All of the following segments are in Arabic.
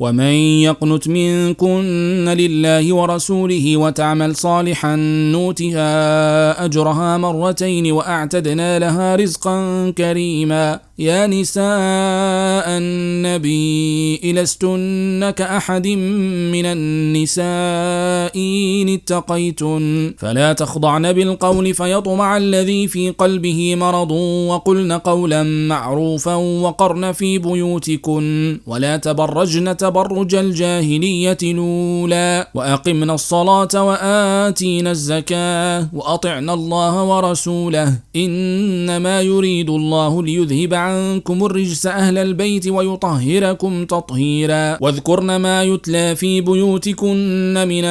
ومن يقنت منكن لله ورسوله وتعمل صالحا نوتها اجرها مرتين واعتدنا لها رزقا كريما يا نساء النبي لستن كأحد من النساء إن اتقيتن. فلا تخضعن بالقول فيطمع الذي في قلبه مرض وقلن قولا معروفا وقرن في بيوتكن. ولا تبرجن تبرج الجاهلية الأولى. وأقمنا الصلاة وآتينا الزكاة وأطعنا الله ورسوله. إنما يريد الله ليذهب عنكم الرجس أهل البيت ويطهركم تطهيرا. واذكرن ما يتلى في بيوتكن من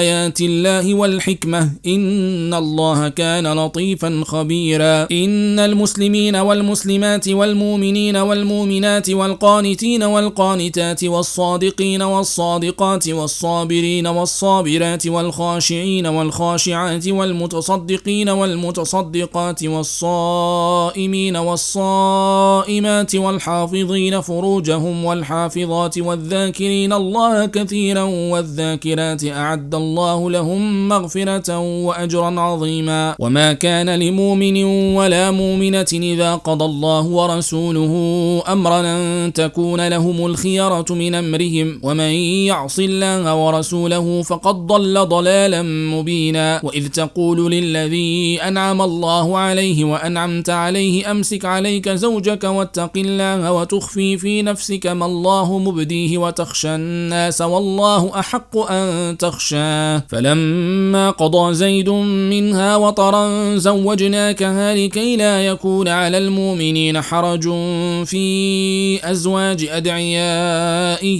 آيات الله والحكمة. إن الله كان لطيفا خبيرا. إن المسلمين والمسلمات والمؤمنين والمؤمنات والقانتين والقانتات والصادقين والصادقات والصابرين والصابرات والخاشعين والخاشعات والمتصدقين والمتصدقات والصائمين والصائمين الصائمات والحافظين فروجهم والحافظات والذاكرين الله كثيرا والذاكرات أعد الله لهم مغفرة وأجرا عظيما. وما كان لمؤمن ولا مؤمنة إذا قضى الله ورسوله أمرا تكون لهم الخيرة من أمرهم ومن يعص الله ورسوله فقد ضل ضلالا مبينا. وإذ تقول للذي أنعم الله عليه وأنعمت عليه أمسك عليك زوجك واتق الله وتخفي في نفسك ما الله مبديه وتخشى الناس والله أحق أن تخشاه. فلما قضى زيد منها وطرا زوجناكها لكي لا يكون على المؤمنين حرج في أزواج أدعيائهم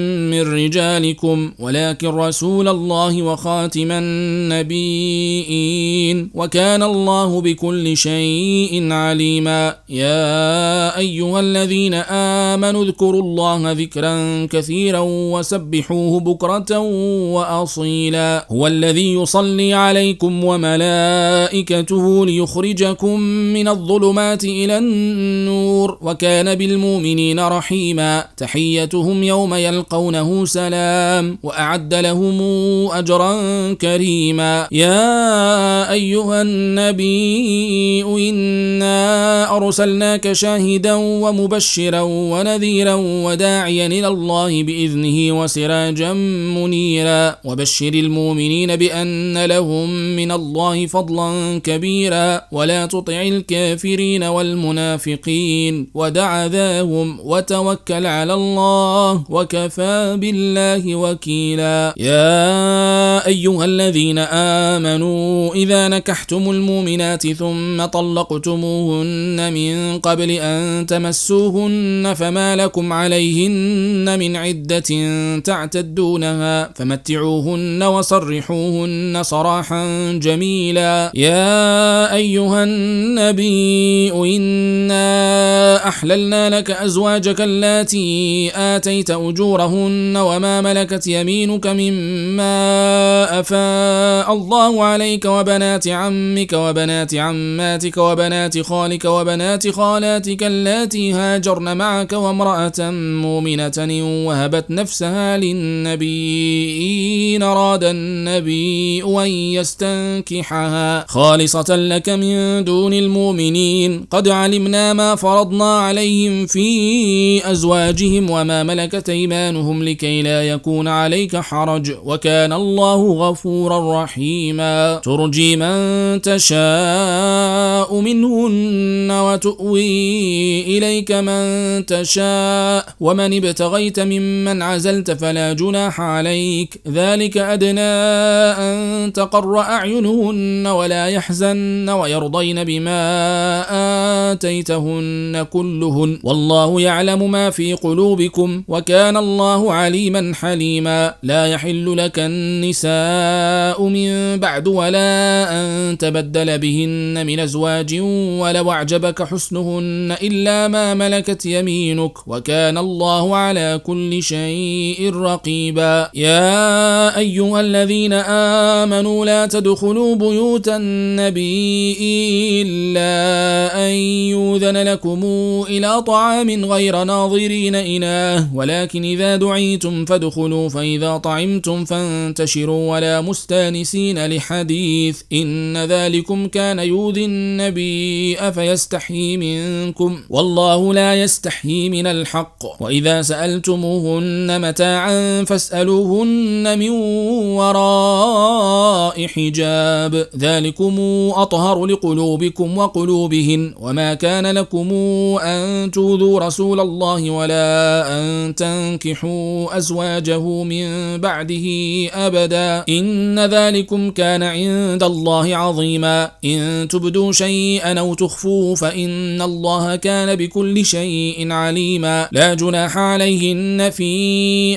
من رجالكم ولكن رسول الله وخاتم النبيين. وكان الله بكل شيء عليما. يا أيها الذين آمنوا اذكروا الله ذكرا كثيرا وسبحوه بكرة وأصيلا. هو الذي يصلي عليكم وملائكته ليخرجكم من الظلمات إلى النور. وكان بالمؤمنين رحيما. تحيتهم يوم يلقونه سلام وأعد لهم أجرا كريما. يا أيها النبي إنا أرسلناك شاهدا ومبشرا ونذيرا وداعيا إلى الله بإذنه وسراجا منيرا. وبشر المؤمنين بأن لهم من الله فضلا كبيرا. ولا تطع الكافرين والمنافقين. ودع ذاهم وتوكل على الله وكفى بالله وكيلا. يا أيها الذين آمنوا إذا نكحتم المؤمنات ثم طلقتموهن من قبل أن تمسوهن فما لكم عليهن من عدة تعتدونها فمتعوهن وصرحوهن صراحا جميلا. يا أيها النبي إنا أحللنا لك أزواجك اللاتي آتيت أجورهن وما ملكت يمينك مما أفاء الله عليك وبنات عمك وبنات عماتك وبنات خالك وبنات خالاتك اللاتي هاجرن معك وامرأة مؤمنة وهبت نفسها للنبي إن أراد النبي أن يستنكحها. خالصة لك من دون المؤمنين. قد علمنا ما فرضنا عليهم في أزواجهم وما ملكت أيمانهم لكي لا يكون عليك حرج وكان الله غفورا رحيما. ترجي من تشاء منهن وتؤوي إليك من تشاء ومن ابتغيت ممن عزلت فلا جناح عليك. ذلك أدنى أن تقر أعينهن ولا يحزن ويرضين بما آتيتهن كلهن. والله يعلم ما في قلوبكم وكان الله الله عليما حليما. لا يحل لك النساء من بعد ولا أن تبدل بهن من أزواج ولو أعجبك حسنهن إلا ما ملكت يمينك. وكان الله على كل شيء رقيبا. يا أيها الذين آمنوا لا تدخلوا بيوت النبي إلا أن يوذن لكم إلى طعام غير ناظرين إناه. ولكن إذا دعيتم فادخلوا فإذا طعمتم فانتشروا ولا مستانسين لحديث إن ذلكم كان يؤذي النبي أفيستحيي منكم؟ والله لا يستحيي من الحق. وإذا سألتموهن متاعا فاسألوهن من وراء حجاب. ذلكم أطهر لقلوبكم وقلوبهن وما كان لكم أن توذوا رسول الله ولا أن تنكحوا أزواجه من بعده أبدا. إن ذلكم كان عند الله عظيما. إن تبدوا شيئا أو تخفوه فإن الله كان بكل شيء عليما. لا جناح عليهن في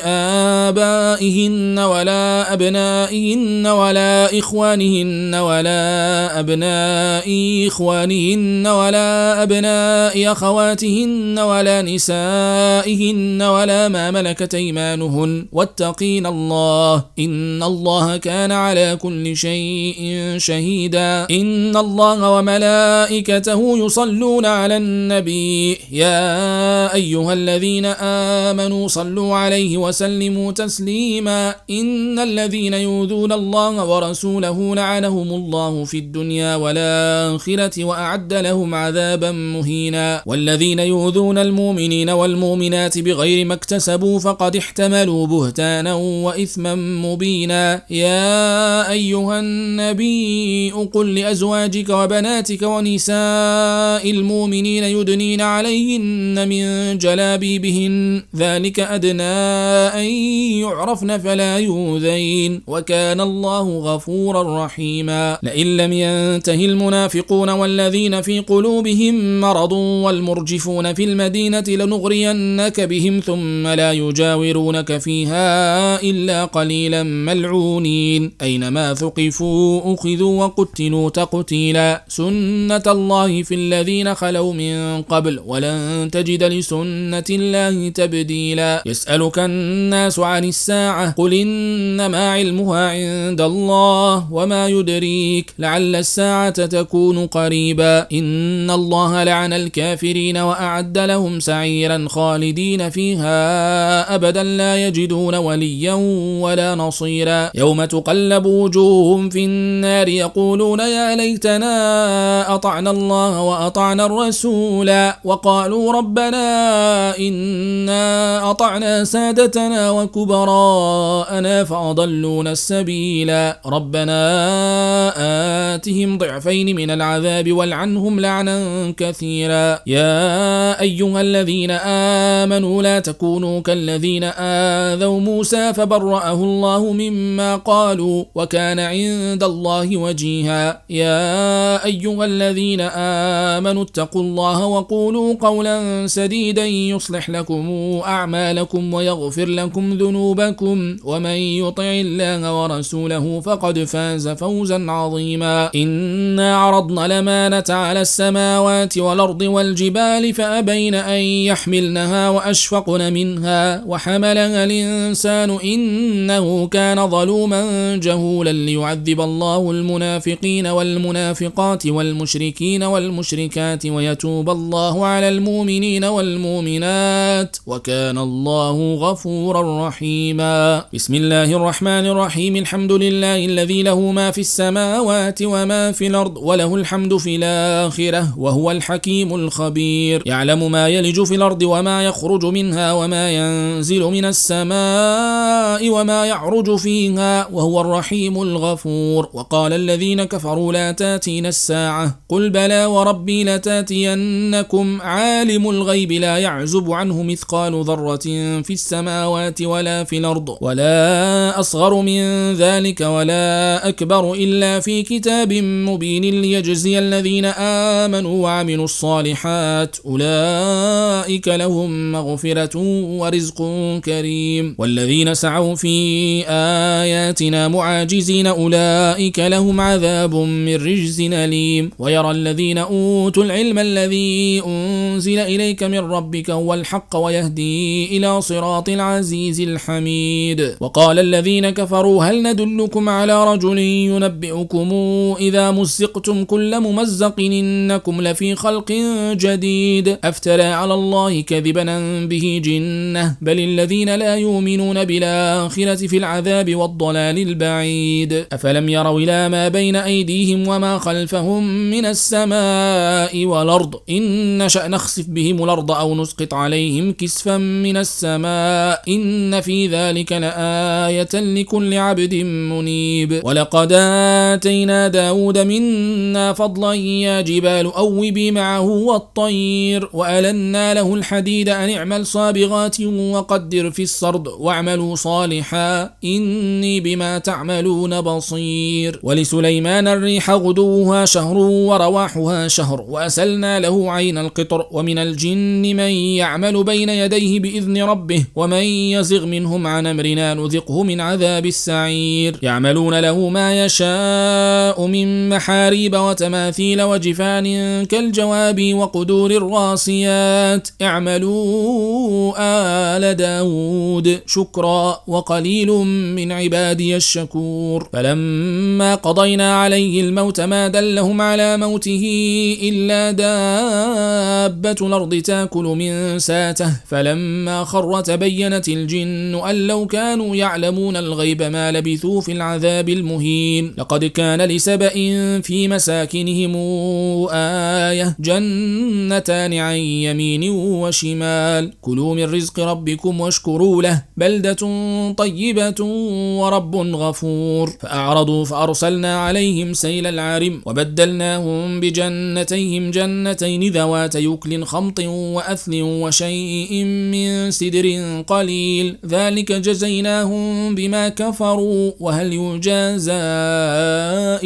آبائهن ولا أبنائهن ولا إخوانهن ولا أبناء إخوانهن ولا أبناء أخواتهن ولا نسائهن ولا ما ملكت أيمانهن واتقين الله. إن الله كان على كل شيء شهيدا. إن الله وملائكته يصلون على النبي. يا أيها الذين آمنوا صلوا عليه وسلموا تسليما. إن الذين يؤذون الله ورسوله لعنهم الله في الدنيا والآخرة وأعد لهم عذابا مهينا. والذين يؤذون المؤمنين والمؤمنات بغير ما اكتسبوا فقد احتملوا بهتانا وإثما مبينا. يا أيها النبي قل لأزواجك وبناتك ونساء المؤمنين يدنين عليهن من جلابيبهن. ذلك أدنى أن يعرفن فلا يؤذين. وكان الله غفورا رحيما. لئن لم ينته المنافقون والذين في قلوبهم مرض والمرجفون في المدينة لنغرينك بهم ثم لا يجاورونك فيها إلا قليلا ملعونين. أينما ثقفوا أخذوا وقتلوا تقتيلا. سنة الله في الذين خلوا من قبل ولن تجد لسنة الله تبديلا. يسألك الناس عن الساعة. قل إنما علمها عند الله وما يدريك. لعل الساعة تكون قريبا. إن الله لعن الكافرين وأعد لهم سعيرا خالدين فيها أبدا لا يجدون وليا ولا نصيرا. يوم تقلب وجوههم في النار يقولون يا ليتنا أطعنا الله وأطعنا الرسول وقالوا ربنا إنا أطعنا سادتنا وكبراءنا فأضلونا السبيلا ربنا آتهم ضعفين من العذاب والعنهم لعنا كثيرا. يا أيها الذين آمنوا لا تكونوا كالذين آذوا موسى فبرأه الله مما قالوا وكان عند الله وجيها. يا أيها الذين آمنوا اتقوا الله وقولوا قولا سديدا يصلح لكم أعمالكم ويغفر لكم ذنوبكم ومن يطع الله ورسوله فقد فاز فوزا عظيما. إنا عرضنا الأمانة على السماوات والأرض والجبال فأبين أن يحملنها وأشفقن منها. وحملها الإنسان إنه كان ظلوما جهولا ليعذب الله المنافقين والمنافقات والمشركين والمشركات ويتوب الله على المؤمنين والمؤمنات وكان الله غفورا رحيما. بسم الله الرحمن الرحيم. الحمد لله الذي له ما في السماوات وما في الأرض وله الحمد في الآخرة وهو الحكيم الخبير. يعلم ما يلج في الأرض وما يخرج منها وما ينزل من السماء وما يعرج فيها وهو الرحيم الغفور. وقال الذين كفروا لا تاتين الساعة. قل بلى وربي لتاتينكم عالم الغيب لا يعزب عنه مثقال ذرة في السماوات ولا في الأرض ولا أصغر من ذلك ولا أكبر إلا في كتاب مبين ليجزي الذين آمنوا وعملوا الصالحات. أولئك لهم مغفرة ورزق رزق كريم. والذين سعوا في آياتنا معاجزين أولئك لهم عذاب من رجز أليم. ويرى الذين أوتوا العلم الذي أنزل إليك من ربك هو الحق ويهدي إلى صراط العزيز الحميد. وقال الذين كفروا هل ندلكم على رجل ينبئكم إذا مزقتم كل ممزق إنكم لفي خلق جديد. أفترى على الله كذبا به جنة. بل الذين لا يؤمنون بالآخرة في العذاب والضلال البعيد. أفلم يروا إلى ما بين أيديهم وما خلفهم من السماء والأرض؟ إن نشأ نخسف بهم الأرض أو نسقط عليهم كسفا من السماء. إن في ذلك لآية لكل عبد منيب. ولقد آتينا داود منا فضلا يا جبال أوبي معه والطير. وألنا له الحديد أن اعمل صابغات وقدر في السرد واعملوا صالحا إني بما تعملون بصير. ولسليمان الريح غدوها شهر ورواحها شهر وأسلنا له عين القطر ومن الجن من يعمل بين يديه بإذن ربه ومن يزغ منهم عن أمرنا نذقه من عذاب السعير. يعملون له ما يشاء من محاريب وتماثيل وجفان كالجواب وقدور الراسيات. اعملوا آل داود. شكرا وقليل من عبادي الشكور. فلما قضينا عليه الموت ما دلهم على موته إلا دابة الأرض تأكل من ساته. فلما خر تبينت الجن أن لو كانوا يعلمون الغيب ما لبثوا في العذاب المهين. لقد كان لسبأ في مساكنهم آية جنتان عن يمين وشمال. كلوا من رزق ربكم واشكروا له بلدة طيبة ورب غفور. فأعرضوا فأرسلنا عليهم سيل العارم وبدلناهم بجنتيهم جنتين ذوات يكل خمط وأثل وشيء من سدر قليل. ذلك جزيناهم بما كفروا وهل يجازى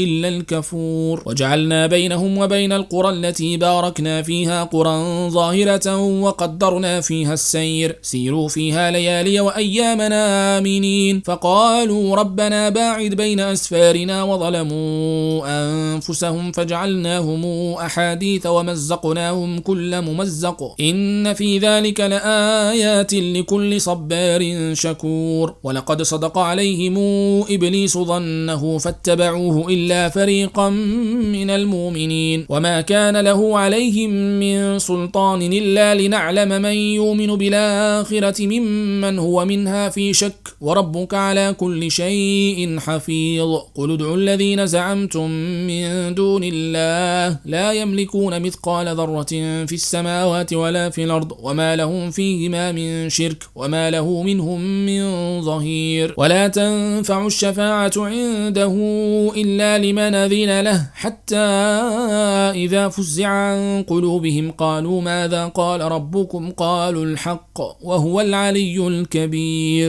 إلا الكفور. وجعلنا بينهم وبين القرى التي باركنا فيها قرى ظاهرة وقدرنا فيها السير. سيروا فيها ليالي وأيامنا آمنين فقالوا ربنا باعد بين أسفارنا وظلموا أنفسهم فجعلناهم أحاديث ومزقناهم كل ممزق. إن في ذلك لآيات لكل صبار شكور. ولقد صدق عليهم إبليس ظنه فاتبعوه إلا فريقا من المؤمنين. وما كان له عليهم من سلطان إلا لنعلم من يؤمن بالآخرة ممن هو منها في شك وربك على كل شيء حفيظ. قل ادعوا الذين زعمتم من دون الله لا يملكون مثقال ذرة في السماوات ولا في الأرض وما لهم فيهما من شرك وما له منهم من ظهير. ولا تنفع الشفاعة عنده إلا لمن أذن له حتى إذا فزع عن قلوبهم قالوا ماذا قال ربكم؟ قالوا الحق وهو العلي الكبير.